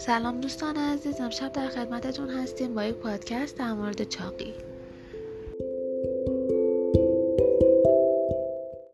سلام دوستان عزیزم شب در خدمتتون هستیم با یک پادکست در مورد چاقی.